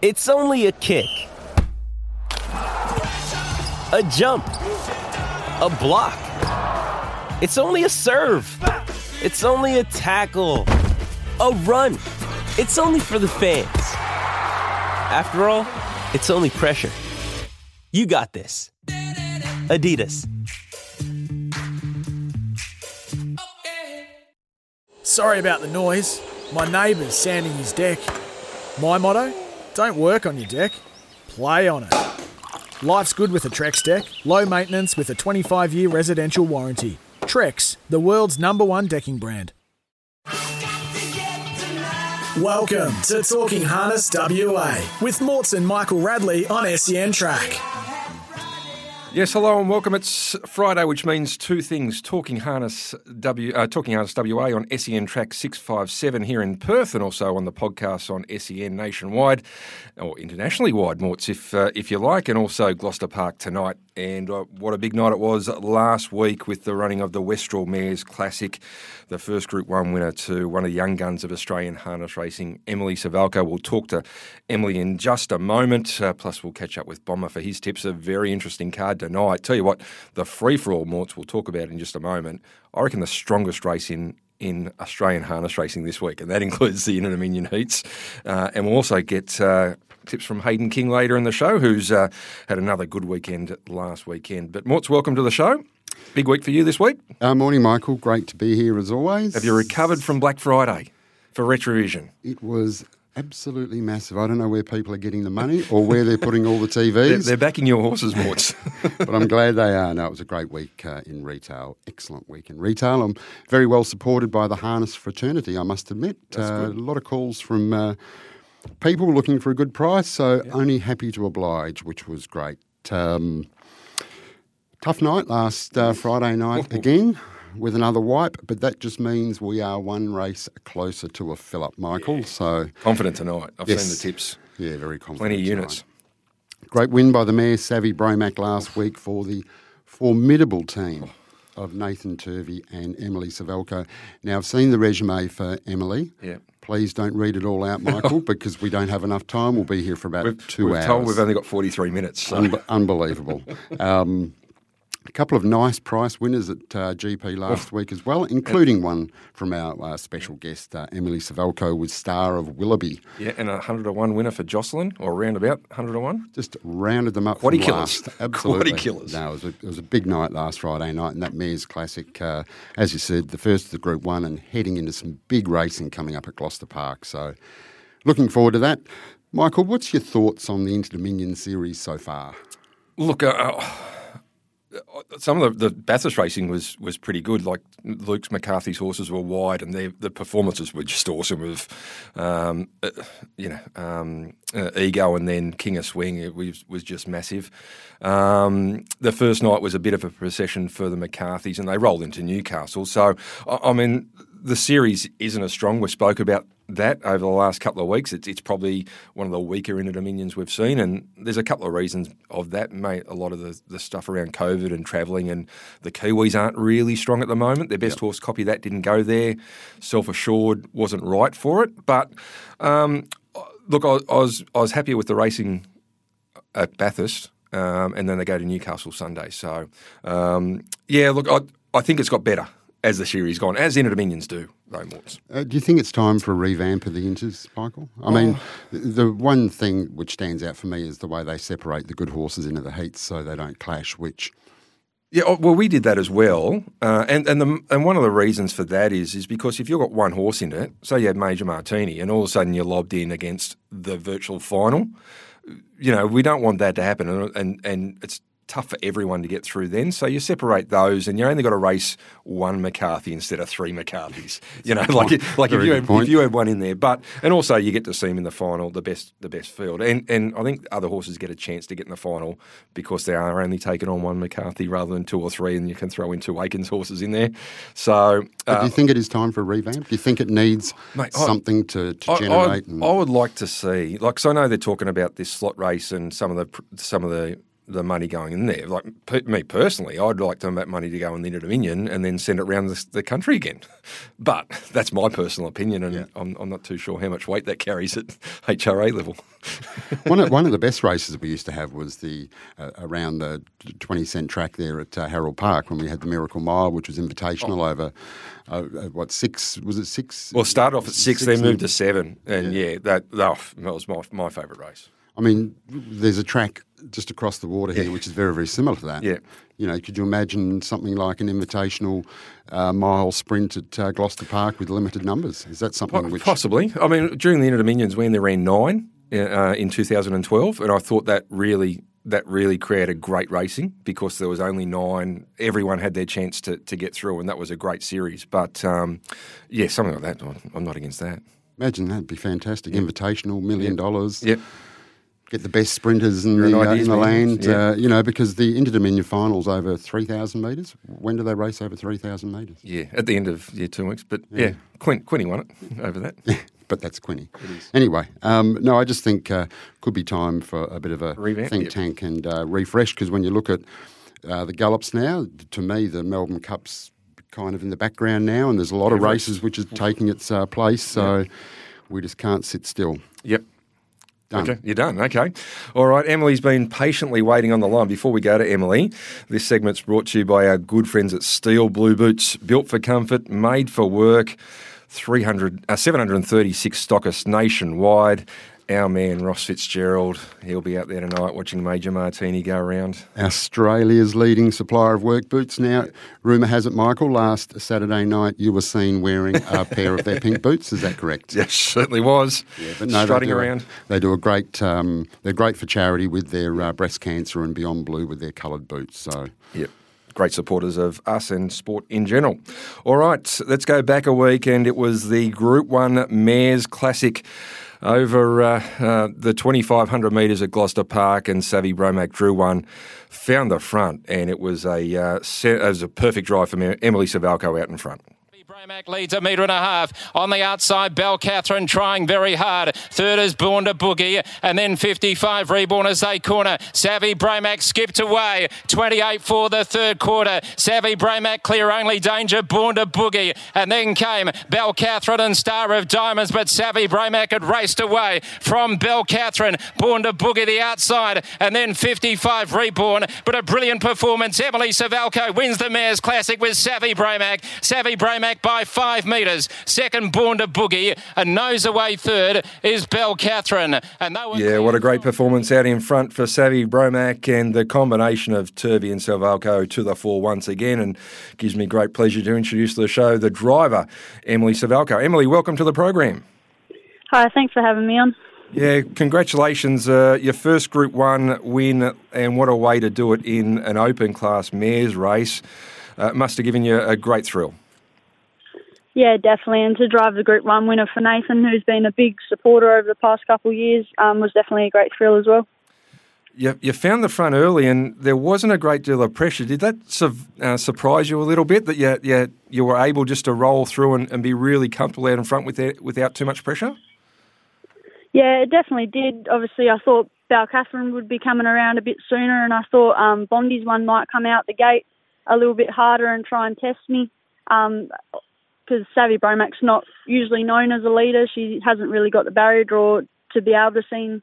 It's only a kick, a jump, a block. It's only a serve. It's only a tackle, a run. It's only for the fans. After all, it's only pressure. You got this. Adidas. Sorry about the noise. My neighbour's sanding his deck. My motto don't work on your deck, play on it. Life's good with a Trex deck, low maintenance with a 25 year residential warranty. Trex, the world's number one decking brand. Welcome to Talking Harness WA with Morts and Michael Radley on SEN Track. Yes, hello and welcome. It's Friday, which means two things: talking harness W, uh, talking harness WA on SEN track six five seven here in Perth, and also on the podcast on SEN nationwide or internationally wide, Morts, if uh, if you like, and also Gloucester Park tonight. And uh, what a big night it was last week with the running of the Westraw Mares Classic, the first Group One winner to one of the young guns of Australian harness racing, Emily Suvaljko. We'll talk to Emily in just a moment. Uh, plus, we'll catch up with Bomber for his tips. A very interesting card tonight. Tell you what, the free for all Morts we'll talk about in just a moment. I reckon the strongest race in in Australian harness racing this week, and that includes the Inter Dominion heats. Uh, and we'll also get uh, tips from Hayden King later in the show, who's uh, had another good weekend last weekend. But Morts, welcome to the show. Big week for you this week. Uh, morning, Michael. Great to be here as always. Have you recovered from Black Friday for Retrovision? It was absolutely massive. I don't know where people are getting the money or where they're putting all the TVs. They're, they're backing your horses, Morts. but I'm glad they are. No, it was a great week uh, in retail. Excellent week in retail. I'm very well supported by the harness fraternity, I must admit. Uh, a lot of calls from uh, people looking for a good price, so only happy to oblige, which was great. Um, tough night last uh, Friday night again with another wipe, but that just means we are one race closer to a fill up, Michael. So Confident tonight. I've Yes. seen the tips. yeah, very confident. Tonight. units. Great win by the Mayor Savvy Bromac last week for the formidable team of Nathan Turvey and Emily Suvaljko. Now, I've seen the resume for Emily. Yeah. Please don't read it all out, Michael, because we don't have enough time. We'll be here for about We've, 2 we've hours. told we've only got 43 minutes. So. Un- unbelievable. Um, a couple of nice price winners at uh, GP last week as well, including one from our uh, special guest, uh, Emily Suvaljko, with Star of Willoughby. yeah, and a 100 to 1 winner for Jocelyn, or roundabout 100 to 1. Just rounded them up Quaddy killers. last. Absolutely. Quaddy killers. No, it was, a, it was a big night last Friday night, and that Mayor's Classic, uh, as you said, the first of the Group 1 and heading into some big racing coming up at Gloucester Park. So looking forward to that. Michael, what's your thoughts on the Inter Dominion series so far? Look, uh, uh, some of the, the Bathurst racing was was pretty good. Like Luke's McCarthy's horses were wide, and their the performances were just awesome. With um, uh, you know um, uh, Ego and then King of Swing, it was was just massive. Um, the first night was a bit of a procession for the McCarthys, and they rolled into Newcastle. So I, I mean, the series isn't as strong. We spoke about that over the last couple of weeks. It's, it's probably one of the weaker Inter Dominions we've seen, and there's a couple of reasons of that. Mate, a lot of the, the stuff around COVID and travelling, and the Kiwis aren't really strong at the moment. Their best horse, Copy That, didn't go there. Self Assured wasn't right for it. But um, look, I, I was I was happier with the racing at Bathurst, um, and then they go to Newcastle Sunday. So um, yeah, look, I, I think it's got better as the series gone, as Inter Dominions do, though, Morts. Uh, do you think it's time for a revamp of the Inters, Michael? I mean, Oh. th- the one thing which stands out for me is the way they separate the good horses into the heats so they don't clash, which Yeah, oh, well, we did that as well, uh, and and the and one of the reasons for that is is because if you've got one horse in it, say you had Major Martini, and all of a sudden you're lobbed in against the virtual final, you know we don't want that to happen, and and, and it's tough for everyone to get through then. So you separate those, and you only got to race one McCarthy instead of three McCarthys. You know, like like if you had, point. if you had one in there, but and also you get to see him in the final, the best the best field, and and I think other horses get a chance to get in the final because they are only taking on one McCarthy rather than two or three, and you can throw in two Aikens horses in there. So. Uh, do you think it is time for a revamp? Do you think it needs Mate, I- something to, to I- I, generate? and, I would like to see, like, so I know they're talking about this slot race and some of the some of the the money going in there. Like per, me personally, I'd like to that money to go in the Dominion and then send it around the, the country again. But that's my personal opinion, and yeah. I'm, I'm, not too sure how much weight that carries at HRA level. one, of, one of the best races that we used to have was the uh, around the 20 cent track there at uh, Harold Park when we had the Miracle Mile, which was invitational oh. over uh, uh what six was it six? Well, started off at six, six then moved to seven, and yeah, yeah that, that was my my favourite race. I mean, there's a track just across the water here, yeah. which is very, very similar to that. Yeah. You know, could you imagine something like an invitational uh, mile sprint at uh, Gloucester Park with limited numbers? Is that something which possibly? I mean, during the Inter Dominions, when they ran nine uh, in 2012, and I thought that really that really created great racing because there was only nine. Everyone had their chance to, to get through, and that was a great series. But um, yeah, something like that. I'm not against that. Imagine that'd be fantastic. Invitational, million dollars. Yep get the best sprinters in the, uh, in the land, yeah. uh, you know, because the Inter-Dominion finals over 3,000 metres. When do they race over 3,000 metres? Yeah, at the end of yeah, two weeks. But yeah, yeah Quinn, Quinny won it over that. but that's Quinny. Anyway, um, no, I just think uh, could be time for a bit of a Revamp, think tank and uh, refresh because when you look at uh, the gallops now, to me, the Melbourne Cup's kind of in the background now, and there's a lot of races which are taking its uh, place. So we just can't sit still. Yep. Done. Okay, you're done. Okay. All right. Emily's been patiently waiting on the line. Before we go to Emily, this segment's brought to you by our good friends at Steel Blue Boots. Built for comfort, made for work. 300, uh, 736 stockists nationwide our man Ross Fitzgerald. He'll be out there tonight watching Major Martini go around. Australia's leading supplier of work boots. Now, rumour has it, Michael, last Saturday night you were seen wearing a pair of their pink boots. Is that correct? Yes, certainly was. Yeah, but no, Strutting they around. A, they do a great. Um, they're great for charity with their uh, breast cancer and Beyond Blue with their coloured boots. So. Yep great supporters of us and sport in general. All right, let's go back a week, and it was the Group 1 Mares Classic over uh, uh, the 2,500 metres at Gloucester Park, and Savvy Bromac drew one, found the front, and it was a uh, it was a perfect drive for Emily Suvaljko out in front. Bromac leads a metre and a half. On the outside, Belle Catherine trying very hard. Third is Born to Boogie. And then 55 Reborn as they corner. Savvy Bromac skipped away. 28 for the third quarter. Savvy Bromac clear only danger. Born to Boogie. And then came Belle Catherine and Star of Diamonds. But Savvy Bromac had raced away from Belle Catherine. Born to Boogie the outside. And then 55 Reborn. But a brilliant performance. Emily Suvaljko wins the Mayor's Classic with Savvy Bromac. Savvy Bromac by five metres. Second, Born to Boogie. A nose away third is Belle Catherine. And yeah, what a great performance out in front for Savvy Bromac and the combination of Turvey and Suvaljko to the fore once again. And gives me great pleasure to introduce to the show the driver, Emily Suvaljko. Emily, welcome to the program. Hi, thanks for having me on. Yeah, congratulations. Uh, your first Group 1 win, and what a way to do it in an open class mares race. Uh, must have given you a great thrill. Yeah, definitely. And to drive the Group 1 winner for Nathan, who's been a big supporter over the past couple of years, um, was definitely a great thrill as well. You, you found the front early and there wasn't a great deal of pressure. Did that su- uh, surprise you a little bit that you, you, you were able just to roll through and, and be really comfortable out in front with it, without too much pressure? Yeah, it definitely did. Obviously, I thought Belle Catherine would be coming around a bit sooner, and I thought um, Bondi's one might come out the gate a little bit harder and try and test me. Um, because Savvy Bromac's not usually known as a leader. She hasn't really got the barrier draw to be able to see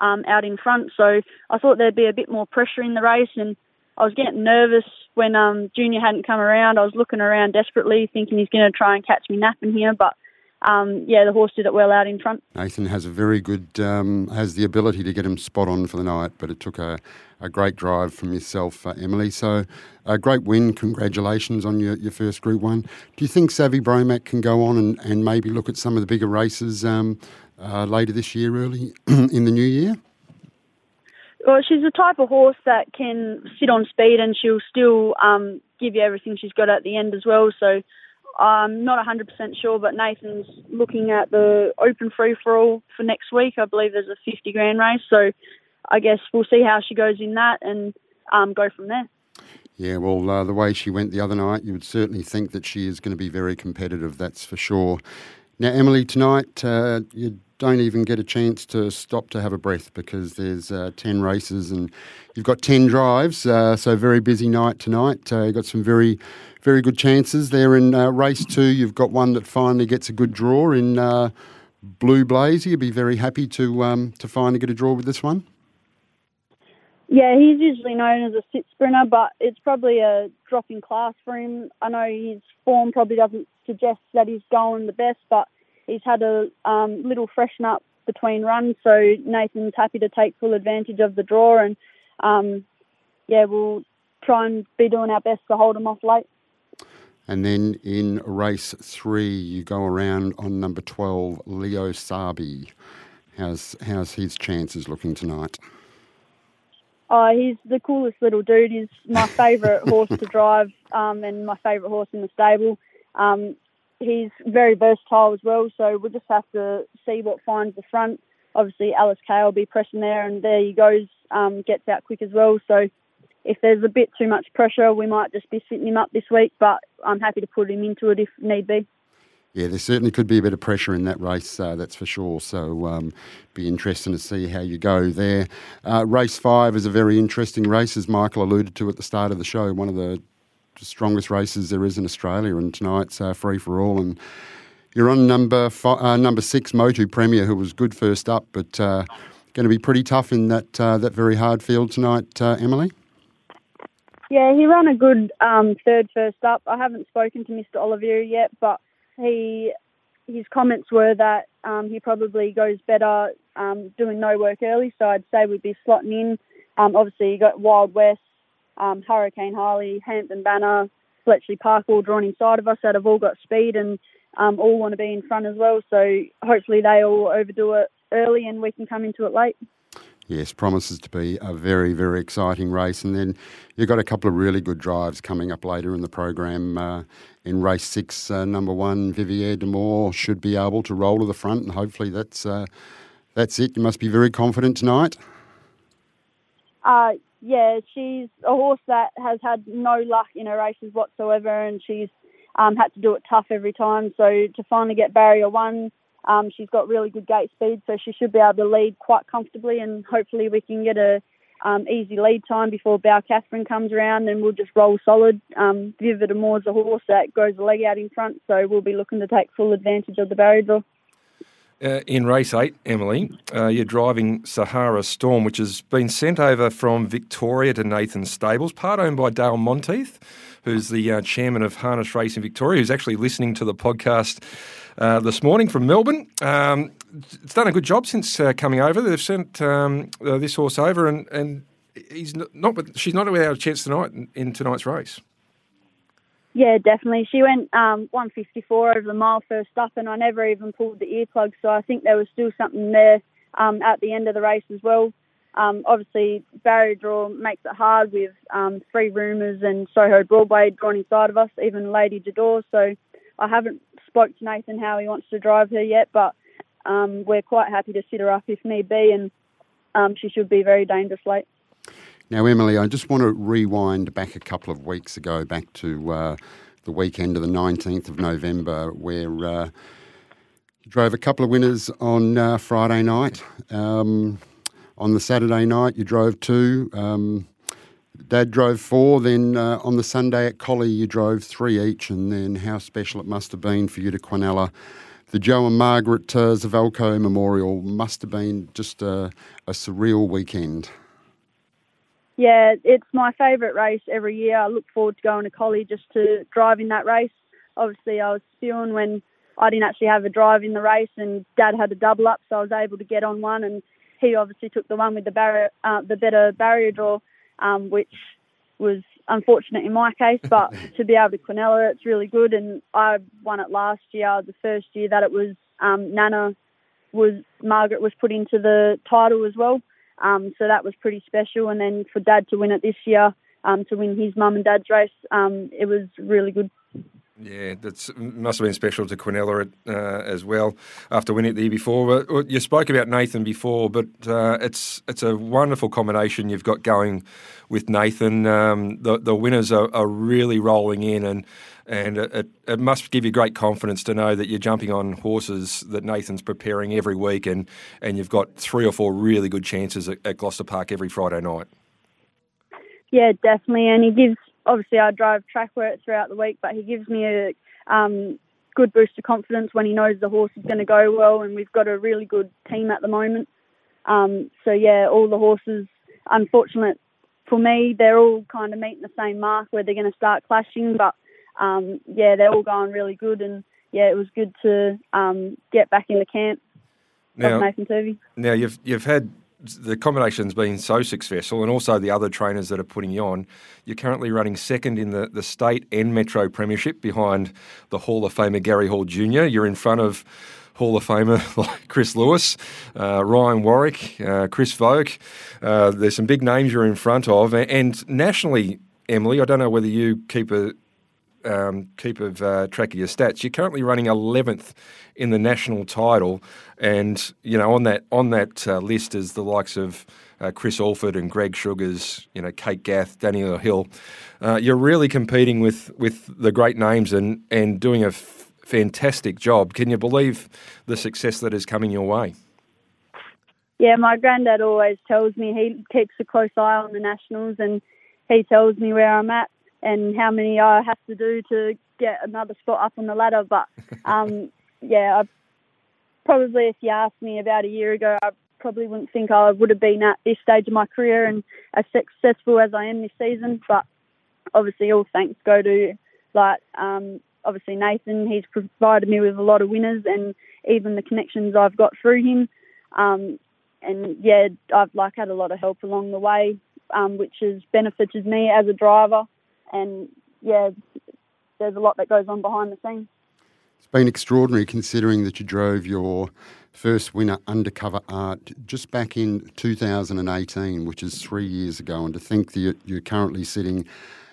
um, out in front. So I thought there'd be a bit more pressure in the race, and I was getting nervous when um, Junior hadn't come around. I was looking around desperately, thinking he's going to try and catch me napping here, but um, yeah, the horse did it well out in front. Nathan has a very good, um, has the ability to get him spot on for the night, but it took a, a great drive from yourself, uh, Emily. So a great win. Congratulations on your, your first Group 1. Do you think Savvy Bromac can go on and, and maybe look at some of the bigger races um, uh, later this year, early in the new year? Well, she's the type of horse that can sit on speed and she'll still um, give you everything she's got at the end as well. So I'm not 100% sure, but Nathan's looking at the open free for all for next week. I believe there's a 50 grand race, so I guess we'll see how she goes in that and um, go from there. Yeah, well, uh, the way she went the other night, you would certainly think that she is going to be very competitive, that's for sure. Now, Emily, tonight uh, you don't even get a chance to stop to have a breath because there's uh, 10 races and you've got 10 drives. Uh, so, very busy night tonight. Uh, you've got some very, very good chances there in uh, race two. You've got one that finally gets a good draw in uh, Blue Blazer. You'd be very happy to, um, to finally get a draw with this one. Yeah, he's usually known as a sit sprinter, but it's probably a drop in class for him. I know his form probably doesn't suggest that he's going the best, but he's had a um, little freshen up between runs, so Nathan's happy to take full advantage of the draw, and um, yeah, we'll try and be doing our best to hold him off late. And then in race three, you go around on number 12, Leo Sabi. How's, how's his chances looking tonight? Oh, he's the coolest little dude. He's my favourite horse to drive um, and my favourite horse in the stable. Um, he's very versatile as well, so we'll just have to see what finds the front. Obviously, Alice Kay will be pressing there, and there he goes, um, gets out quick as well. So if there's a bit too much pressure, we might just be sitting him up this week, but I'm happy to put him into it if need be. Yeah, there certainly could be a bit of pressure in that race, uh, that's for sure. So, um, be interesting to see how you go there. Uh, race five is a very interesting race, as Michael alluded to at the start of the show. One of the strongest races there is in Australia, and tonight's uh, free for all. And you're on number five, uh, number six, Motu Premier, who was good first up, but uh, going to be pretty tough in that uh, that very hard field tonight, Emily. Yeah, he ran a good um, third first up. I haven't spoken to Mr. Olivier yet, but he his comments were that um, he probably goes better um, doing no work early. So I'd say we'd be slotting in. Um, obviously, you got Wild West, um, Hurricane Harley, Hampton Banner, Bletchley Park all drawn inside of us that have all got speed and um, all want to be in front as well. So hopefully they all overdo it early and we can come into it late. Yes, promises to be a very, very exciting race. And then you've got a couple of really good drives coming up later in the program. Uh, in race six, uh, number one, Vivid Amour should be able to roll to the front, and hopefully that's uh, that's it. You must be very confident tonight. Uh, yeah, she's a horse that has had no luck in her races whatsoever, and she's um, had to do it tough every time. So to finally get barrier one um, she's got really good gate speed, so she should be able to lead quite comfortably, and hopefully we can get a um, easy lead time before Belle Catherine comes around, and we'll just roll solid. Um, Vivid Amour's a horse that grows a leg out in front, so we'll be looking to take full advantage of the barrier draw. Uh, in race eight, Emily, uh, you're driving Sahara Storm, which has been sent over from Victoria to Nathan Stables, part owned by Dale Monteith, who's the uh, chairman of Harness Racing Victoria, who's actually listening to the podcast uh, this morning from Melbourne. Um, it's done a good job since uh, coming over. They've sent um, uh, this horse over, and, and he's not, she's not without a chance tonight in, in, tonight's race. Yeah, definitely. She went um, 154 over the mile first up, and I never even pulled the earplug, so I think there was still something there um, at the end of the race as well. Um, obviously, barrier draw makes it hard with um, Three Rumours and Soho Broadway drawn inside of us, even Lady Jador. So I haven't spoke to Nathan how he wants to drive her yet, but um, we're quite happy to sit her up if need be, and um, she should be very dangerous late. Now, Emily, I just want to rewind back a couple of weeks ago, back to uh, the weekend of the 19th of November, where uh, you drove a couple of winners on uh, Friday night. Um, on the Saturday night, you drove two. Um, Dad drove four. Then uh, on the Sunday at Collie, you drove three each. And then how special it must have been for you to Quinella. The Joe and Margaret uh, Suvaljko Memorial must have been just a, a surreal weekend. Yeah, it's my favourite race every year. I look forward to going to Collie just to drive in that race. Obviously, I was feeling when I didn't actually have a drive in the race, and Dad had a double up, so I was able to get on one, and he obviously took the one with the barrier, uh, the better barrier draw um, which was unfortunate in my case. But to be able to Quinella, it's really good. And I won it last year, the first year that it was um, Nana was Margaret was put into the title as well. Um, so that was pretty special. And then for Dad to win it this year, um, to win his mum and dad's race, um, it was really good. Yeah, that must have been special to Quinella uh, as well after winning it the year before. But you spoke about Nathan before, but uh, it's it's a wonderful combination you've got going with Nathan. Um, the the winners are, are, really rolling in, and and it, it must give you great confidence to know that you're jumping on horses that Nathan's preparing every week, and and you've got three or four really good chances at, at Gloucester Park every Friday night. Yeah, definitely, and he gives obviously I drive track work throughout the week, but he gives me a um, good boost of confidence when he knows the horse is going to go well, and we've got a really good team at the moment. Um, so yeah, all the horses, unfortunate for me, they're all kind of meeting the same mark where they're going to start clashing, but um, yeah, they're all going really good, and yeah, it was good to um, get back in the camp. Now, Nathan Turvey. Now you've you've had the combination's been so successful, and also the other trainers that are putting you on. You're currently running second in the, the state and metro premiership behind the Hall of Famer Gary Hall Jr. You're in front of Hall of Famer like Chris Lewis, uh, Ryan Warwick, uh, Chris Voak. Uh, there's some big names you're in front of, and nationally, Emily. I don't know whether you keep a um, keep of uh, track of your stats. You're currently running 11th in the national title, and you know on that on that uh, list is the likes of uh, Chris Alford and Greg Sugars, you know Kate Gath, Daniel Hill. Uh, you're really competing with with the great names and and doing a f- fantastic job. Can you believe the success that is coming your way? Yeah, my granddad always tells me he keeps a close eye on the nationals and he tells me where I'm at and how many I have to do to get another spot up on the ladder. But um, yeah, I probably if you asked me about a year ago, I probably wouldn't think I would have been at this stage of my career and as successful as I am this season. But obviously, all thanks go to like um, obviously Nathan. He's provided me with a lot of winners and even the connections I've got through him. Um, and yeah, I've like had a lot of help along the way, um, which has benefited me as a driver and yeah, there's a lot that goes on behind the scenes. It's been extraordinary considering that you drove your first winner undercover art just back in 2018, which is three years ago, and to think that you're currently sitting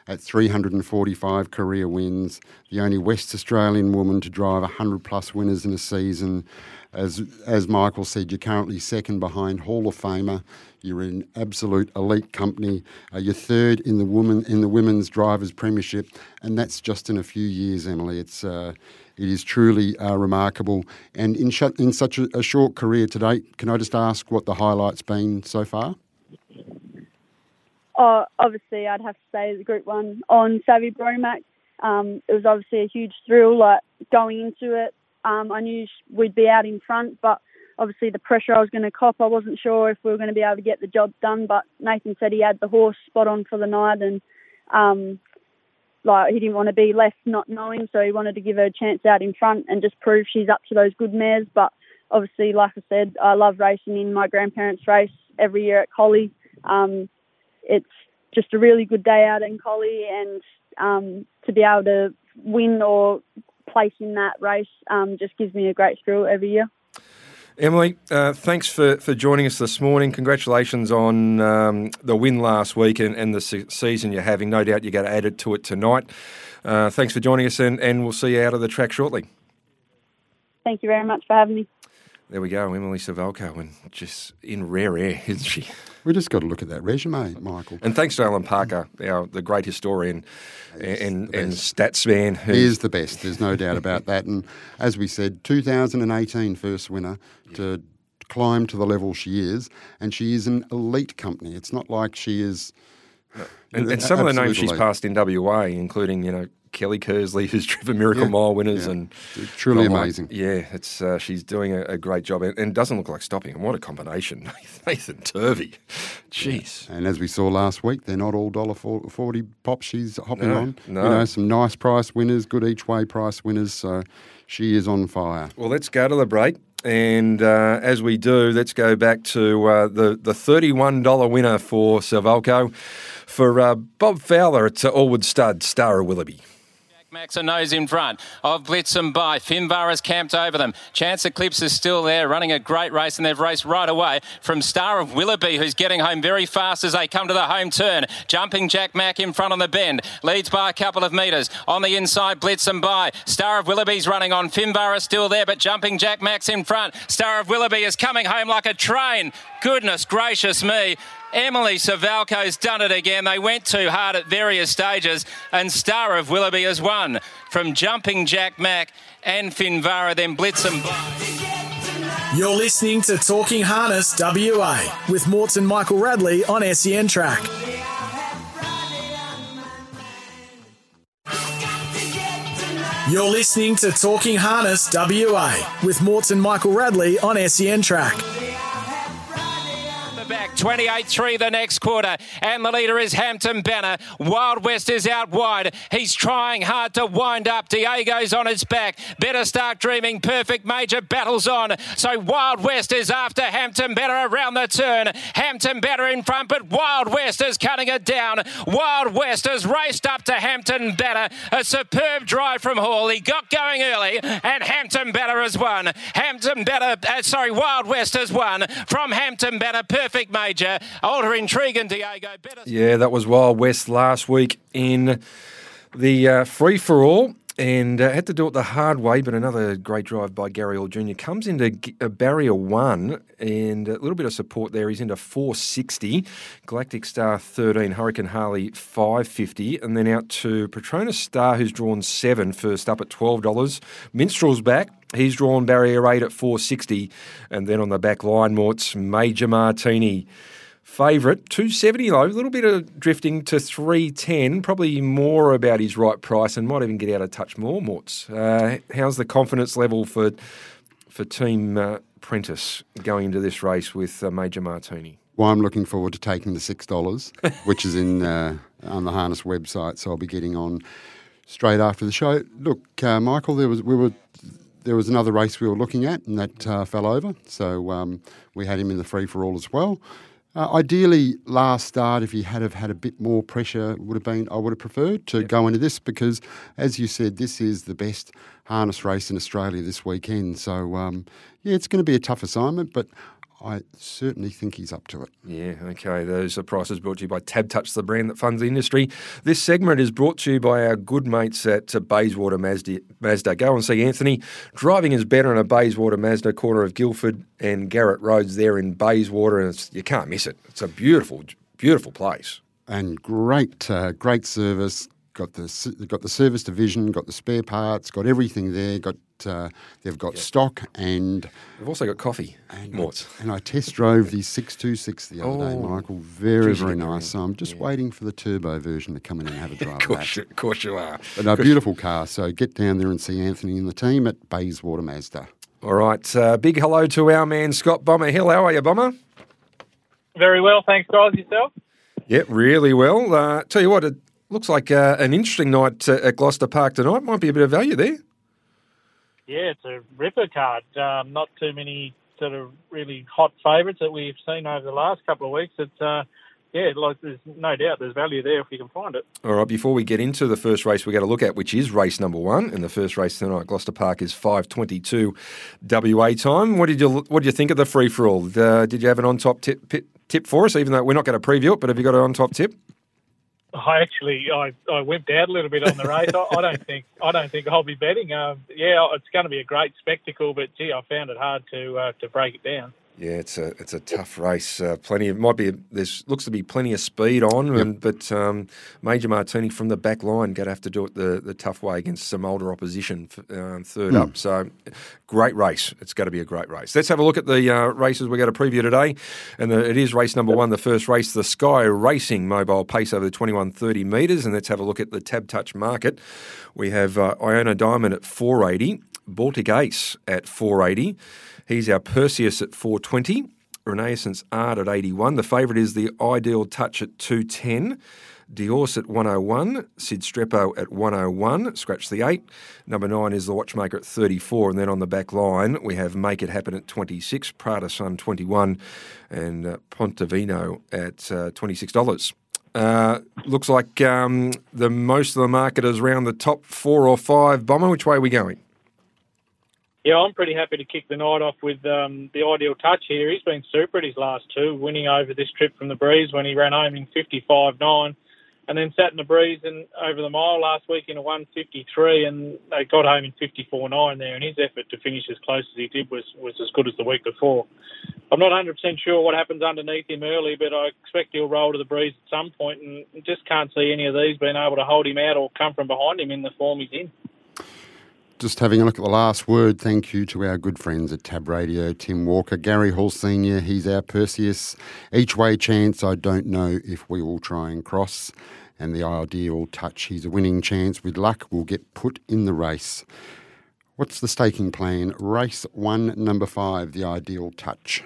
at 345 career wins, the only West Australian woman to drive 100 plus winners in a season. As, as Michael said, you're currently second behind Hall of Famer. You're in absolute elite company. Uh, you're third in the woman in the women's drivers' premiership, and that's just in a few years, Emily. It's uh, it is truly uh, remarkable. And in, sh- in such a, a short career to date, can I just ask what the highlights been so far? Oh, obviously, I'd have to say the Group One on Savvy Bromac. Um, it was obviously a huge thrill. Like going into it, um, I knew we'd be out in front, but obviously the pressure I was going to cop, I wasn't sure if we were going to be able to get the job done. But Nathan said he had the horse spot on for the night, and um, like he didn't want to be left not knowing, so he wanted to give her a chance out in front and just prove she's up to those good mares. But obviously, like I said, I love racing in my grandparents' race every year at Collie. Um, it's just a really good day out in Collie, and um, to be able to win or place in that race um, just gives me a great thrill every year. Emily, uh, thanks for, for joining us this morning. Congratulations on um, the win last week and, and the se- season you're having. No doubt you're going to add it to it tonight. Uh, thanks for joining us, and, and we'll see you out of the track shortly. Thank you very much for having me. There we go, Emily Suvaljko, and just in rare air, isn't she? We just got to look at that resume, Michael. And thanks to Alan Parker, our, the great historian and, and stats man. He is the best, there's no doubt about that. And as we said, 2018 first winner to climb to the level she is, and she is an elite company. It's not like she is. And, and some of the names she's passed in WA, including, you know, Kelly Kersley, who's driven Miracle yeah, Mile winners, yeah. and truly amazing. yeah, it's uh, she's doing a, a, great job, and, and, doesn't look like stopping. And what a combination, Nathan Turvey, jeez. Yeah. And as we saw last week, they're not all dollar forty pop. She's hopping no, on. No. You know, some nice price winners, good each way price winners. So she is on fire. Well, let's go to the break. And uh, as we do, let's go back to uh, the, the $31 winner for Suvaljko. For uh, Bob Fowler, it's Allwood Stud, Star of Willoughby. Max a nose in front of Blitzen by. Finvar has camped over them. Chance Eclipse is still there, running a great race, and they've raced right away from Star of Willoughby, who's getting home very fast as they come to the home turn. Jumping Jack Mack in front on the bend, leads by a couple of metres. On the inside, Blitzen by. Star of Willoughby's running on. Finvar is still there, but Jumping Jack Mack's in front. Star of Willoughby is coming home like a train. Goodness gracious me. Emily Suvaljko's done it again. They went too hard at various stages, and Star of Willoughby has won from Jumping Jack Mack and Finvara, then Blitzen. You're listening to Talking Harness WA with Morton Michael Radley on SEN Track. You're listening to Talking Harness WA with Morton Michael Radley on SEN Track. 28 3 the next quarter. And the leader is Hampton Banner. Wild West is out wide. He's trying hard to wind up. Diego's on his back. Better start dreaming. Perfect major battles on. So Wild West is after Hampton Banner around the turn. Hampton Banner in front, but Wild West is cutting it down. Wild West has raced up to Hampton Banner. A superb drive from Hall. He got going early, and Hampton Banner has won. Hampton Banner, uh, sorry, Wild West has won from Hampton Banner. Perfect major. Older Intrigue and Diego. Better Yeah, that was Wild West last week in the uh, free for all. And uh, had to do it the hard way, but another great drive by Gary Hall Jr. comes into uh, barrier one, and a little bit of support there. He's into 460, Galactic Star 13, Hurricane Harley 550, and then out to Petronas Star, who's drawn seven, first up at $12. Minstrel's back, He's drawn barrier eight at 460. And then on the back line, Mort's Major Martini. Favourite, 270 low, a little bit of drifting to 310, probably more about his right price and might even get out a touch more, Morts. Uh, how's the confidence level for for Team uh, Prentice going into this race with uh, Major Martini? Well, I'm looking forward to taking the $6, which is in uh, on the Harness website, so I'll be getting on straight after the show. Look, uh, Michael, there was we were there was another race we were looking at, and that uh, fell over. So um, we had him in the free for all as well. Uh, ideally, last start, if he had have had a bit more pressure, would have been I would have preferred to yep. go into this because, as you said, this is the best harness race in Australia this weekend. So um, yeah, it's going to be a tough assignment, but I certainly think he's up to it. Yeah, okay. Those are prices brought to you by Tab Touch, the brand that funds the industry. This segment is brought to you by our good mates at Bayswater Mazda. Mazda. Go and see Anthony. Driving is better in a Bayswater Mazda, corner of Guildford and Garrett Roads there in Bayswater, and you can't miss it. It's a beautiful, beautiful place. And great, uh, great service, got the got the service division, got the spare parts, got everything there. Got uh, they've got yep. stock and they've also got coffee. And, I, and I test drove the six two six the other oh, day, Michael. Very very nice. So I'm just yeah. waiting for the turbo version to come in and have a drive. of, course you, of course you are. But a beautiful car. So get down there and see Anthony and the team at Bayswater Mazda. All right. Uh, big hello to our man Scott Bomber Hill. How are you, Bomber? Very well, thanks, guys. Yourself? Yep, really well. Uh, tell you what, it Looks like uh, an interesting night uh, at Gloucester Park tonight. Might be a bit of value there. Yeah, it's a ripper card. Um, not too many sort of really hot favourites that we've seen over the last couple of weeks. It's uh, yeah, like there's no doubt there's value there if you can find it. All right, before we get into the first race, we got to look at which is race number one, and the first race tonight, Gloucester Park, is five twenty-two WA time. What did you what did you think of the free for all? Uh, did you have an on top tip, tip for us? Even though we're not going to preview it, but have you got an on top tip? I actually I, I wimped out a little bit on the race. I, I don't think I don't think I'll be betting. Um, yeah, it's going to be a great spectacle, but gee, I found it hard to uh, to break it down. Yeah, it's a it's a tough race. Uh, plenty of might be there's looks to be plenty of speed on, yep. and, but um, Major Martini from the back line going to have to do it the, the tough way against some older opposition um, third mm. up. So great race. It's going to be a great race. Let's have a look at the uh, races we're going to preview today, and the, it is race number one, the first race, the Sky Racing Mobile Pace over the twenty one thirty metres, and let's have a look at the Tab Touch market. We have uh, Iona Diamond at four eighty, Baltic Ace at four eighty. He's our Perseus at 420. Renaissance Art at 81. The favourite is the Ideal Touch at 210. Diorce at 101, Sid Strepo at 101, scratch the 8. Number 9 is the Watchmaker at 34, and then on the back line we have Make It Happen at 26, Prada Sun 21, and uh, Pontevino at uh, $26. Uh, looks like um, the most of the market is around the top four or five. Bomber, which way are we going? Yeah, I'm pretty happy to kick the night off with um, the ideal touch here. He's been super at his last two, winning over this trip from the breeze when he ran home in 55.9 and then sat in the breeze and over the mile last week in a 153 and they got home in 54.9 there and his effort to finish as close as he did was, was as good as the week before. I'm not 100% sure what happens underneath him early, but I expect he'll roll to the breeze at some point and just can't see any of these being able to hold him out or come from behind him in the form he's in. Just having a look at the last word, thank you to our good friends at Tab Radio, Tim Walker, Gary Hall Sr., he's our Perseus. Each way chance, I don't know if we will try and cross. And the ideal touch, he's a winning chance. With luck, we'll get put in the race. What's the staking plan? Race one, number five, the ideal touch.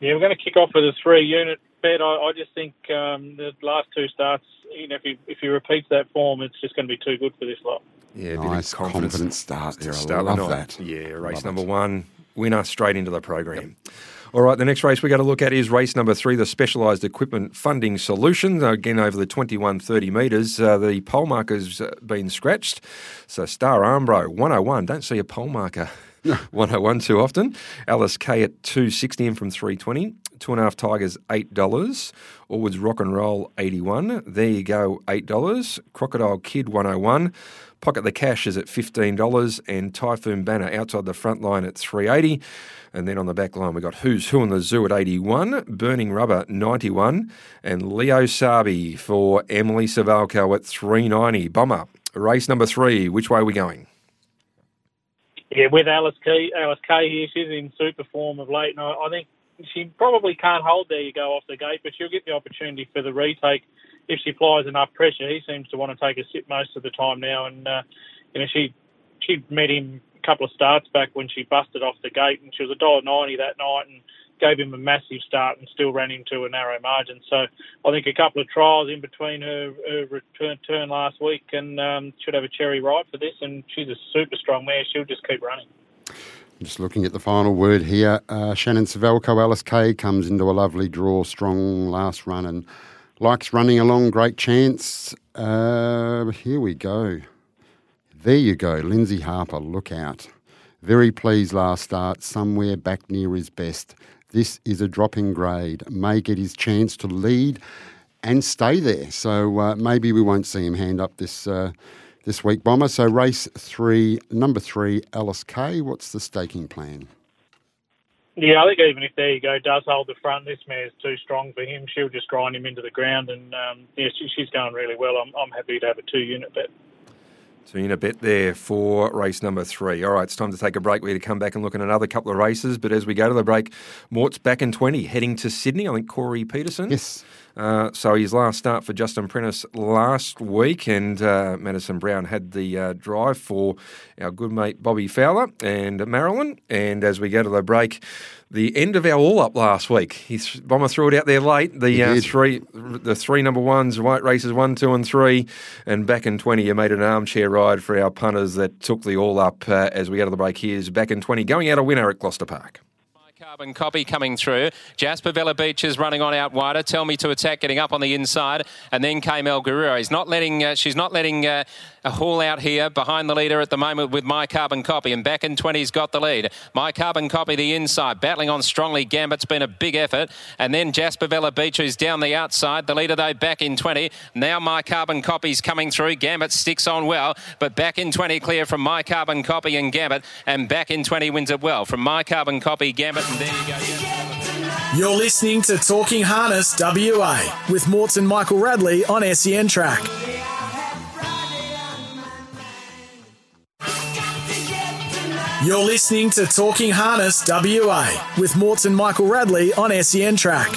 Yeah, we're going to kick off with a three unit bet. I, I just think um, the last two starts, you know, if he, if he repeats that form, it's just going to be too good for this lot. Yeah, nice, confidence. confident start there. I start love that. Yeah, race love number it. one, winner straight into the program. Yep. All right, the next race we're going to look at is race number three, the Specialised Equipment Funding Solution. Again, over the 2130 metres, uh, the pole marker's uh, been scratched. So, Star Armbro, 101. Don't see a pole marker 101 too often. Alice K at 260 in from 320. Two and a half Tigers, $8. Allwoods Rock and Roll, 81 There you go, $8. Crocodile Kid, 101 Pocket the Cash is at $15 and Typhoon Banner outside the front line at 380 and then on the back line, we've got Who's Who in the Zoo at 81, Burning Rubber 91, and Leo Sabi for Emily Suvaljko at 390. Bomber, race number three. Which way are we going? Yeah, with Alice Kay, Alice Kay here, she's in super form of late, and I, I think she probably can't hold there you go off the gate, but she'll get the opportunity for the retake if she flies enough pressure. He seems to want to take a sip most of the time now, and uh, you know she she met him a couple of starts back when she busted off the gate, and she was a dollar ninety that night, and gave him a massive start and still ran into a narrow margin. So I think a couple of trials in between her, her return turn last week and um, should have a cherry ripe for this. And she's a super strong mare. She'll just keep running. Just looking at the final word here, uh, Shannon Suvaljko, Alice Kay comes into a lovely draw, strong last run, and likes running along. Great chance. Uh, here we go. There you go, Lindsay Harper. Look out. Very pleased last start, somewhere back near his best. This is a dropping grade. May get his chance to lead and stay there. So uh, maybe we won't see him hand up this. This week, Bomber. So race three, number three, Alice K. What's the staking plan? Yeah, I think even if there you go does hold the front, this mare's too strong for him. She'll just grind him into the ground, and um, yeah, she, she's going really well. I'm, I'm happy to have a two unit bet. So in a bet there for race number three. All right, it's time to take a break. We're going to come back and look at another couple of races. But as we go to the break, Mort's back in 20, heading to Sydney. I think Corey Peterson. Yes. Uh, so his last start for Justin Prentice last week, and uh, Madison Brown had the uh, drive for our good mate Bobby Fowler and Marilyn. And as we go to the break, the end of our all up last week. He th- Bomber threw it out there late. The uh, three, the three number ones, white races one, two, and three, and back in twenty, you made an armchair ride for our punters that took the all up. Uh, as we go to the break, here's back in twenty, going out a winner at Gloucester Park. Carbon copy coming through. Jasper Villa Beach is running on out wider. Tell me to attack, getting up on the inside, and then came El Guerrero. He's not letting. Uh, she's not letting uh, a haul out here behind the leader at the moment with My Carbon Copy. And back in 20's got the lead. My Carbon Copy the inside, battling on strongly. Gambit's been a big effort. And then Jasper Villa Beach, who's down the outside. The leader, though, back in 20. Now My Carbon Copy's coming through. Gambit sticks on well, but back in 20 clear from My Carbon Copy and Gambit. And back in 20 wins it well from My Carbon Copy, Gambit. And there you go. You're listening to Talking Harness WA with Morton Michael Radley on SEN Track. You're listening to Talking Harness WA with Morton Michael Radley on SEN Track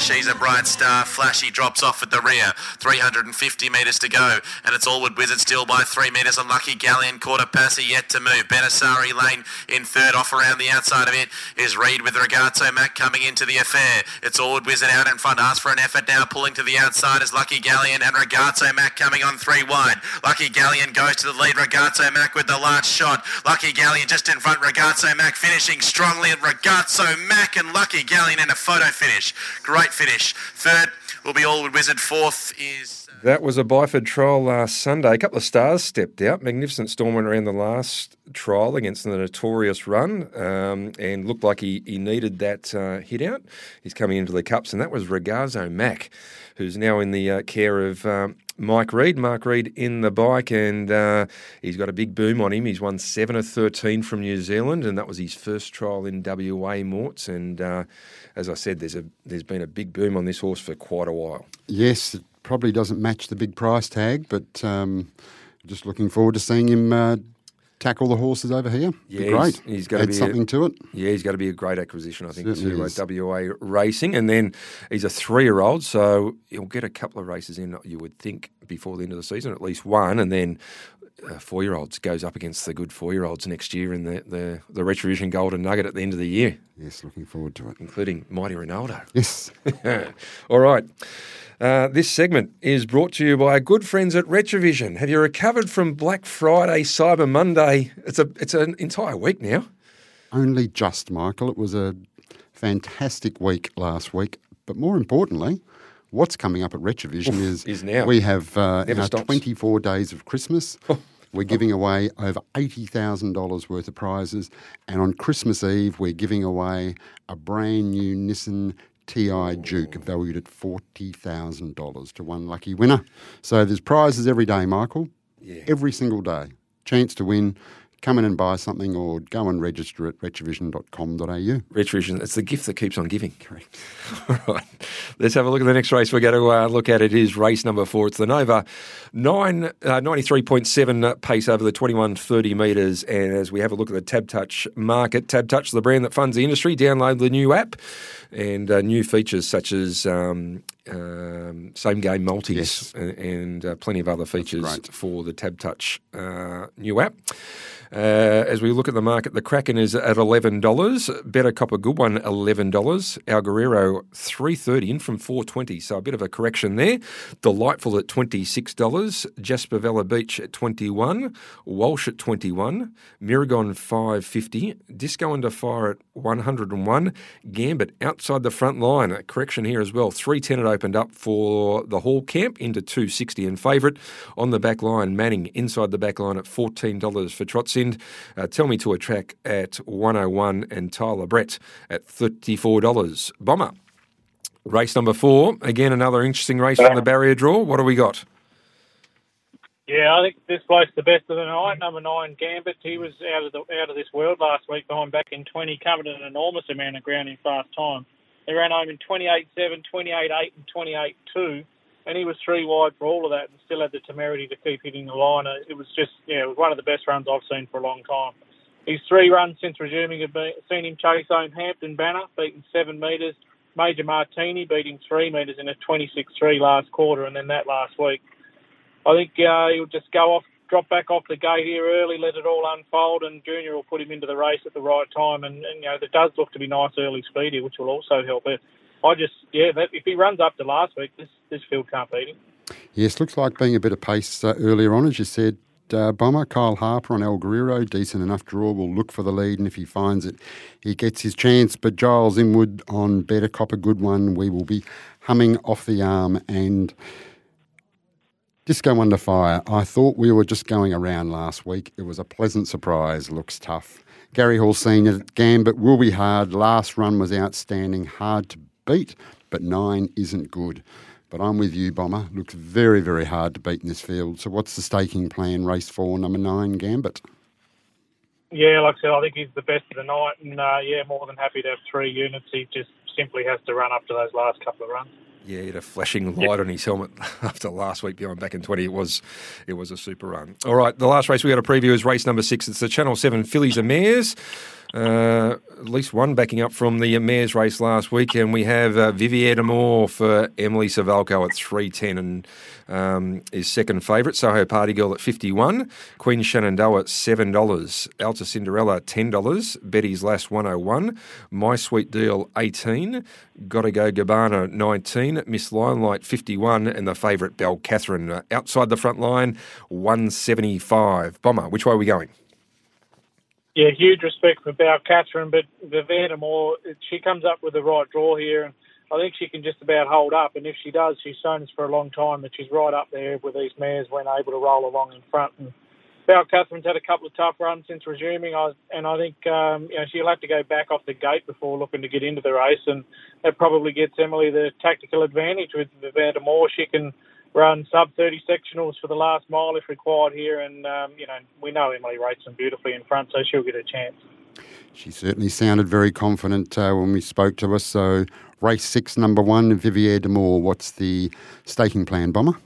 she's a bright star. Flashy drops off at the rear. 350 metres to go. And it's Allwood Wizard still by three metres. Unlucky Galleon. Quarter passer yet to move. Benassari Lane in third. Off around the outside of it is Reed with Ragazzo Mac coming into the affair. It's Allwood Wizard out in front. Ask for an effort now. Pulling to the outside is Lucky Galleon and Ragazzo Mac coming on three wide. Lucky Galleon goes to the lead. Ragazzo Mac with the last shot. Lucky Galleon just in front. Ragazzo Mac finishing strongly. Ragazzo Mac and Lucky Galleon in a photo finish. Great great finish. Third will be Allwood Wizard. Fourth is. uh, That was a Byford trial last Sunday. A couple of stars stepped out. Magnificent Storm went around the last trial against the notorious run um, and looked like he, he needed that uh, hit out. He's coming into the Cups, and that was Ragazzo Mac, who's now in the uh, care of um, Mike Reed. Mark Reed in the bike, and uh, he's got a big boom on him. He's won 7 of 13 from New Zealand, and that was his first trial in WA Morts. And uh, as I said, there's, a, there's been a big boom on this horse for quite a while. Yes, it probably doesn't match the big price tag, but um, just looking forward to seeing him uh, tackle the horses over here. Yeah, great. he's- he's gotta Add be a- something to it. Yeah, he's got to be a great acquisition, I think, Certainly to uh, WA Racing. And then he's a three year old, so he'll get a couple of races in, you would think, before the end of the season, at least one. And then uh, four year olds goes up against the good four year olds next year in the, the, the Retrovision Golden Nugget at the end of the year, Yes, looking forward to it. including Mighty Ronaldo. Yes. All right. Uh, this segment is brought to you by our good friends at Retrovision. Have you recovered from Black Friday, Cyber Monday? It's a it's an entire week now. Only just, Michael. It was a fantastic week last week. But more importantly, what's coming up at Retrovision is, is now. we have uh, in our stops. 24 days of Christmas. We're giving away over $80,000 worth of prizes. And on Christmas Eve, we're giving away a brand new Nissan TI Duke valued at $40,000 to one lucky winner. So there's prizes every day, Michael. Every single day. Chance to win. Come in and buy something or go and register at retrovision.com.au. Retrovision, it's the gift that keeps on giving. Correct. All right. Let's have a look at the next race we're going to uh, look at. It is race number four. It's the Nova nine, uh, 93.7 pace over the 2130 metres. And as we have a look at the Tab Touch market, Tab Touch, the brand that funds the industry, download the new app and uh, new features such as um, um, same game multis Yes. and, and uh, plenty of other features for the Tab Touch uh, new app. Uh, as we look at the market, the Kraken is at eleven dollars. Better Copper Good One eleven dollars. Our Guerrero three thirty in from four twenty, so a bit of a correction there. Delightful at twenty six dollars. Jasper Vella Beach at twenty one. Walsh at twenty one. Miragon five fifty. Disco Under Fire at one hundred and one. Gambit outside the front line. A correction here as well. Three ten it opened up for the Hall Camp into two sixty and favourite on the back line. Manning inside the back line at fourteen dollars for Trotsind. Uh, Tell me to a track at one hundred one and Tyler Brett at thirty four dollars. Bomber. Race number four. Again, another interesting race from the barrier draw. What do we got? Yeah, I think this bloke's the best of the night. Number nine, Gambit. He was out of the out of this world last week, behind back in 20, covered an enormous amount of ground in fast time. They ran home in 28-7, 28-8, and 28-2, and he was three wide for all of that, and still had the temerity to keep hitting the line. Uh, It was just, yeah, it was one of the best runs I've seen for a long time. His three runs since resuming have been, seen him chase home Hampton Banner, beaten seven metres. Major Martini beating three metres in a 26-3 last quarter, and then that last week. I think uh, he'll just go off, drop back off the gate here early, let it all unfold, and Junior will put him into the race at the right time. And, and you know, there does look to be nice early speed here, which will also help. But I just, yeah, if he runs up to last week, this this field can't beat him. Yes, looks like being a bit of pace uh, earlier on, as you said. Uh, Bomber Kyle Harper on El Guerrero, decent enough draw, will look for the lead, and if he finds it, he gets his chance. But Giles Inwood on Better Cop, a good one. We will be humming off the arm and Disco Under Fire. I thought we were just going around last week. It was a pleasant surprise. Looks tough. Gary Hall Senior Gambit will be hard. Last run was outstanding, hard to beat, but nine isn't good. But I'm with you, Bomber. Looks very, very hard to beat in this field. So what's the staking plan? Race four, number nine, Gambit. Yeah, like I said, I think he's the best of the night, and uh, yeah, more than happy to have three units. He just simply has to run up to those last couple of runs. Yeah, he had a flashing light on his helmet after last week behind back in 20. It was it was a super run. All right, the last race we got to preview is race number six. It's the Channel 7 Fillies and Mares. Uh, at least one backing up from the Mares race last week, and we have uh, Vivid Amour for Emily Suvaljko at 310 and um, is second favourite. Soho Party Girl at 51. Queen Shenandoah at $7. Alta Cinderella $10. Betty's Last 101. My Sweet Deal 18. Gotta Go Gabbana 19. Miss Limelight 51. And the favourite Belle Catherine uh, outside the front line 175. Bomber, which way are we going? Yeah, huge respect for Belle Catherine, but Vivid Amour, she comes up with the right draw here. And I think she can just about hold up. And if she does, she's shown us for a long time that she's right up there with these mares when able to roll along in front. And Belle Catherine's had a couple of tough runs since resuming, and I think um, you know she'll have to go back off the gate before looking to get into the race, and that probably gets Emily the tactical advantage with Vivid Amour. She can run sub 30 sectionals for the last mile if required here, and um, you know we know Emily rates them beautifully in front, so she'll get a chance. She certainly sounded very confident uh, when we spoke to us. So race six, number one, Vivid Amour. What's the staking plan, Bomber?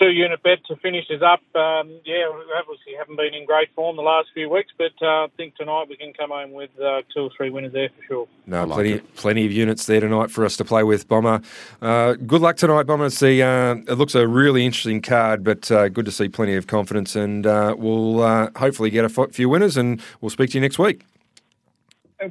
Two unit bet to finish us up. Um, yeah, we obviously haven't been in great form the last few weeks, but uh, I think tonight we can come home with uh, two or three winners there for sure. No, like plenty, it. plenty of units there tonight for us to play with, Bomber. Uh, good luck tonight, Bomber. See, uh, it looks a really interesting card, but uh, good to see plenty of confidence, and uh, we'll hopefully get a few winners, and we'll speak to you next week.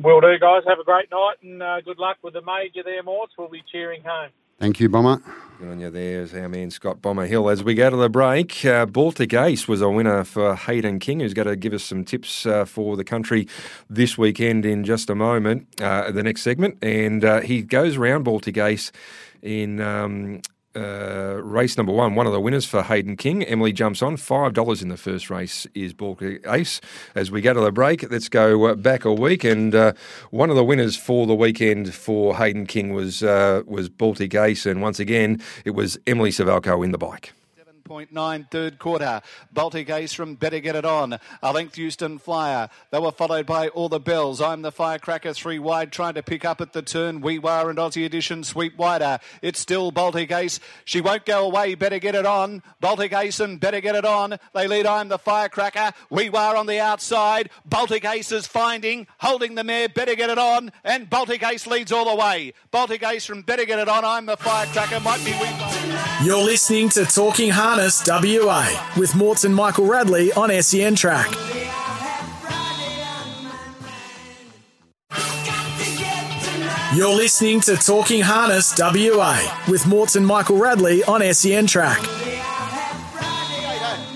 Will do, guys. Have a great night, and good luck with the major there, Morts. We'll be cheering home. Thank you, Bomber. Good on you. There's our man Scott Bomber Hill. As we go to the break, uh, Baltic Ace was a winner for Hayden King, who's going to give us some tips uh, for the country this weekend in just a moment, uh, the next segment. And uh, he goes around Baltic Ace in um, uh, race number one, one of the winners for Hayden King. Emily jumps on. $5 in the first race is Baltic Ace. As we go to the break, let's go uh, back a week. And uh, one of the winners for the weekend for Hayden King was, uh, was Baltic Ace. And once again, it was Emily Suvaljko in the bike. 0.9 third quarter. Baltic Ace from Better Get It On. A length Houston Flyer. They were followed by All the Bells. I'm the Firecracker three wide trying to pick up at the turn. We Were and Aussie Edition sweep wider. It's still Baltic Ace. She won't go away. Better Get It On. Baltic Ace and Better Get It On. They lead I'm the Firecracker. We Were on the outside. Baltic Ace is finding, holding the mare. Better Get It On. And Baltic Ace leads all the way. Baltic Ace from Better Get It On. I'm the Firecracker. Might be We. You're listening to Talking Hard Harness WA with Morts and Michael Radley on SEN Track. You're listening to Talking Harness WA with Morts and Michael Radley on SEN Track.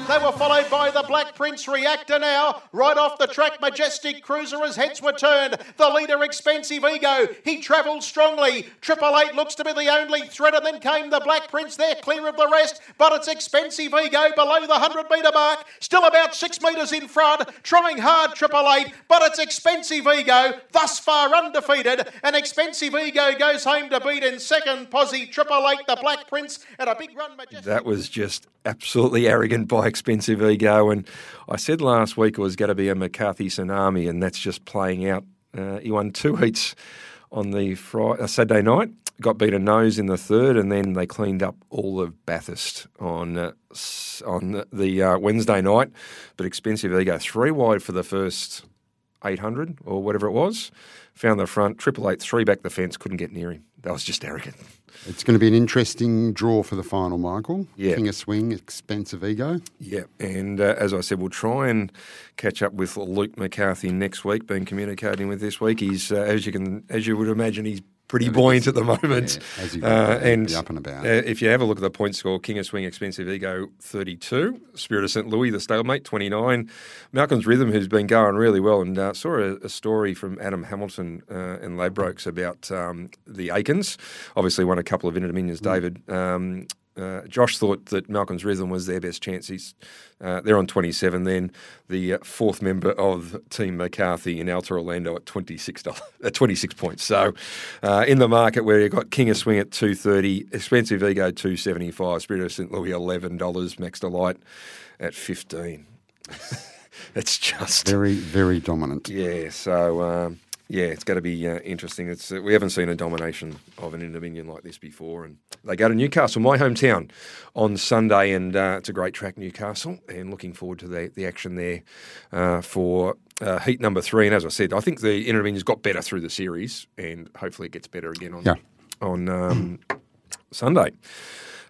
They were followed by the Black Prince Reactor now. Right off the track, Majestic Cruiser as heads were turned. The leader, Expensive Ego. He travelled strongly. Triple Eight looks to be the only threat, and then came the Black Prince there, clear of the rest. But it's Expensive Ego below the 100 metre mark. Still about six metres in front. Trying hard, Triple Eight. But it's Expensive Ego, thus far undefeated. And Expensive Ego goes home to beat in second. Posse, Triple Eight, the Black Prince, and a big run. Majestic. That was just absolutely arrogant by expensive ego. And I said last week it was going to be a McCarthy tsunami, and that's just playing out. Uh, he won two heats on the Friday, uh, Saturday night, got beaten nose in the third, and then they cleaned up all of Bathurst on uh, on the uh, Wednesday night. But expensive ego, three wide for the first 800 or whatever it was. Found the front, triple eight, three back the fence, couldn't get near him. That was just arrogant. It's going to be an interesting draw for the final, Michael. Yeah. King of Swing, expensive ego. Yeah, and uh, as I said, we'll try and catch up with Luke McCarthy next week. Been communicating with this week. He's uh, as you can, as you would imagine, he's pretty buoyant at the moment. Yeah, uh, and up and about. Uh, if you have a look at the point score, King of Swing, Expensive Ego, 32. Spirit of St. Louis, the stalemate, 29. Malcolm's Rhythm, who's been going really well, and uh, saw a, a, story from Adam Hamilton uh, in Ladbrokes about um, the Aikens. Obviously, won a couple of Inter Dominions. Mm. David um, uh, Josh thought that Malcolm's Rhythm was their best chance. He's, uh, they're on 27. Then the uh, fourth member of Team McCarthy in Alta Orlando at 26 at 26 points. So uh, in the market where you've got King of Swing at 230, Expensive Ego 275, Spirit of St. Louis $11, Max Delight at 15. it's just very, very dominant. Yeah. So. Um, yeah, it's going to be uh, interesting. It's uh, we haven't seen a domination of an Dominion like this before, and they go to Newcastle, my hometown, on Sunday, and uh, it's a great track, Newcastle, and looking forward to the the action there uh, for uh, heat number three. And as I said, I think the Dominions got better through the series, and hopefully it gets better again on yeah. on um, Sunday.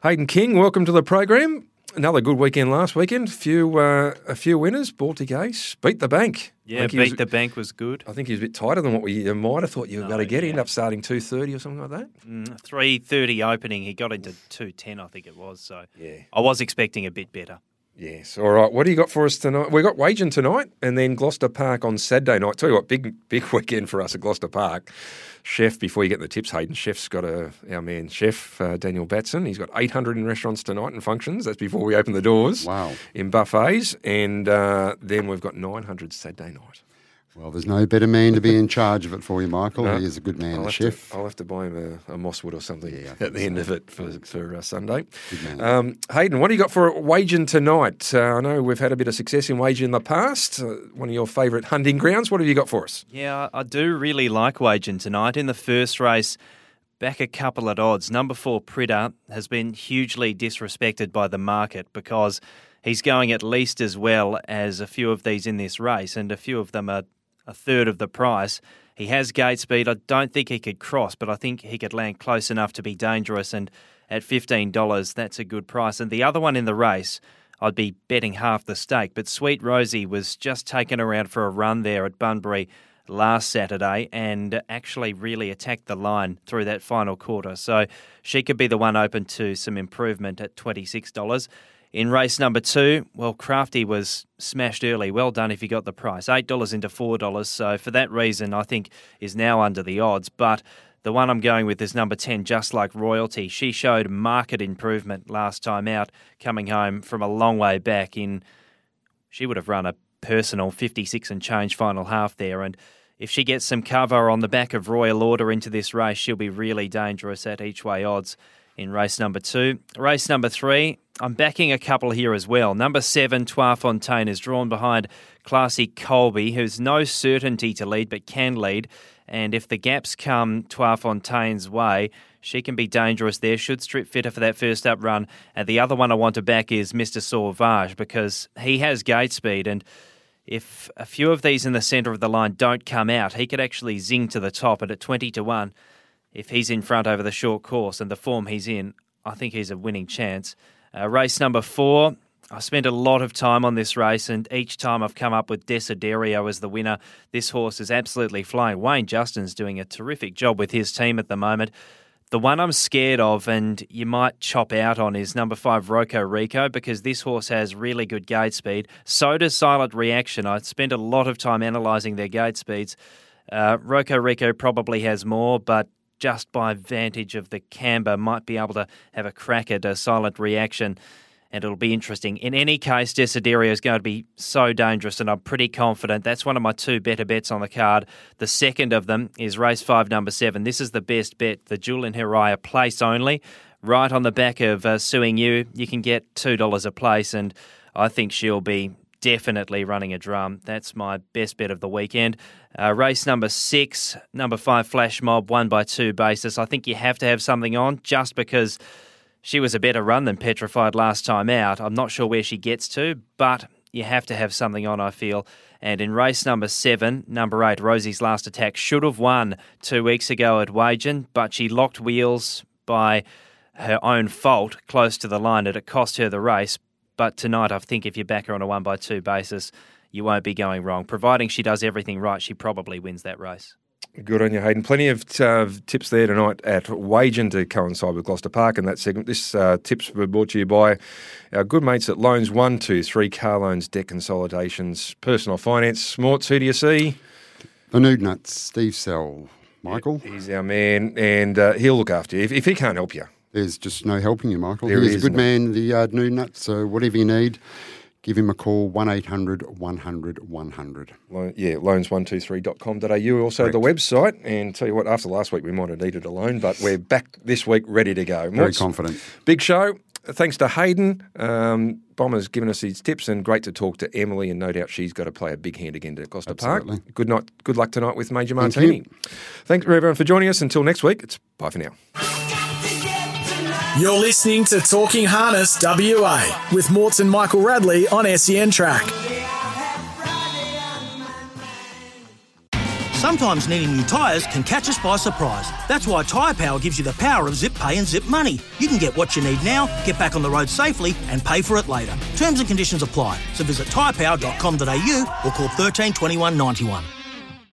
Hayden King, welcome to the program another good weekend last weekend. Few uh, a few winners. Baltic Ace beat the bank. Yeah, beat was, the bank was good. I think he was a bit tighter than what we might have thought you were no, going to get. He ended up starting two thirty or something like that. Mm, Three thirty opening. He got into two ten, I think it was. So yeah, I was expecting a bit better. Yes. All right. What do you got for us tonight? We got Wagin tonight, and then Gloucester Park on Saturday night. Tell you what, big big weekend for us at Gloucester Park. Chef, before you get the tips, Hayden, Chef's got a our man Chef uh, Daniel Batson. He's got 800 in restaurants tonight and functions. That's before we open the doors. Wow. In buffets, and uh, then we've got 900 Saturday night. Well, there's no better man to be in charge of it for you, Michael. No. He is a good man, I'll the chef. To, I'll have to buy him a, a Mosswood or something Yeah, at think the end so. of it for, for uh, Sunday. Good man. Um, Hayden, what do you got for Wagin tonight? Uh, I know we've had a bit of success in Wagin in the past. Uh, one of your favourite hunting grounds. What have you got for us? Yeah, I I do really like Wagin tonight. In the first race, back a couple at odds. Number four, Pritter, has been hugely disrespected by the market because he's going at least as well as a few of these in this race, and a few of them are a third of the price. He has gate speed. I don't think he could cross, but I think he could land close enough to be dangerous. And at $15, that's a good price. And the other one in the race, I'd be betting half the stake. But Sweet Rosie was just taken around for a run there at Bunbury last Saturday and actually really attacked the line through that final quarter. So she could be the one open to some improvement at $26. In race number two, well, Crafty was smashed early. Well done if you got the price. $8 into $4. So for that reason, I think is now under the odds. But the one I'm going with is number 10, Just Like Royalty. She showed market improvement last time out, coming home from a long way back in. She would have run a personal 56 and change final half there. And if she gets some cover on the back of Royal Order into this race, she'll be really dangerous at each way odds in race number two. Race number three, I'm backing a couple here as well. Number seven, Trois Fontaine, is drawn behind Classy Colby, who's no certainty to lead but can lead. And if the gaps come Trois Fontaine's way, she can be dangerous there. Should strip fitter for that first up run. And the other one I want to back is Mr. Sauvage because he has gate speed. And if a few of these in the centre of the line don't come out, he could actually zing to the top. And at 20 to 1, if he's in front over the short course and the form he's in, I think he's a winning chance. Uh, race number four. I spent a lot of time on this race, and each time I've come up with Desiderio as the winner. This horse is absolutely flying. Wayne Justin's doing a terrific job with his team at the moment. The one I'm scared of, and you might chop out on, is number five, Rocco Rico, because this horse has really good gate speed. So does Silent Reaction. I spent a lot of time analysing their gate speeds. Uh, Rocco Rico probably has more, but just by vantage of the camber, might be able to have a crack at a Silent Reaction. And it'll be interesting. In any case, Desiderio is going to be so dangerous, and I'm pretty confident. That's one of my two better bets on the card. The second of them is race five, number seven. This is the best bet, the Julian Heriah place only, right on the back of uh, Suing You. You can get $2 a place, and I think she'll be definitely running a drum. That's my best bet of the weekend. Uh, race number six, number five, Flash Mob, one by two basis. I think you have to have something on just because she was a better run than Petrified last time out. I'm not sure where she gets to, but you have to have something on, I feel. And in race number seven, number eight, Rosie's last attack should have won two weeks ago at Wagin, but she locked wheels by her own fault close to the line and it cost her the race. But tonight, I think if you back her on a one by two basis, you won't be going wrong. Providing she does everything right, she probably wins that race. Good on you, Hayden. Plenty of uh, tips there tonight at Wagin to coincide with Gloucester Park in that segment. This uh, tips were brought to you by our good mates at Loans 123, car loans, debt consolidations, personal finance. Smarts, who do you see? The Nude Nuts, Steve Sell. Michael? He's our man, and uh, he'll look after you. If, if he can't help you, There's just no helping you, Michael. There He's a is good no- man, the uh, Nude Nuts. So whatever you need, give him a call, 1800 100 100. Lo- yeah, loans123.com.au. Also the website. And tell you what, after last week, we might have needed a loan, but we're back this week ready to go. Very confident. Big show. Thanks to Hayden. Um, Bomber's given us his tips, and great to talk to Emily. And no doubt she's got to play a big hand again at Gloucester Absolutely. Park. Good night. Good luck tonight with Major Martini. you. Thanks everyone for joining us. Until next week, it's bye for now. You're listening to Talking Harness WA with Morts and Michael Radley on SEN Track. Sometimes needing new tyres can catch us by surprise. That's why Tyre Power gives you the power of zip pay and zip money. You can get what you need now, get back on the road safely, and pay for it later. Terms and conditions apply. So visit tyrepower.com.au or call 13 21 91.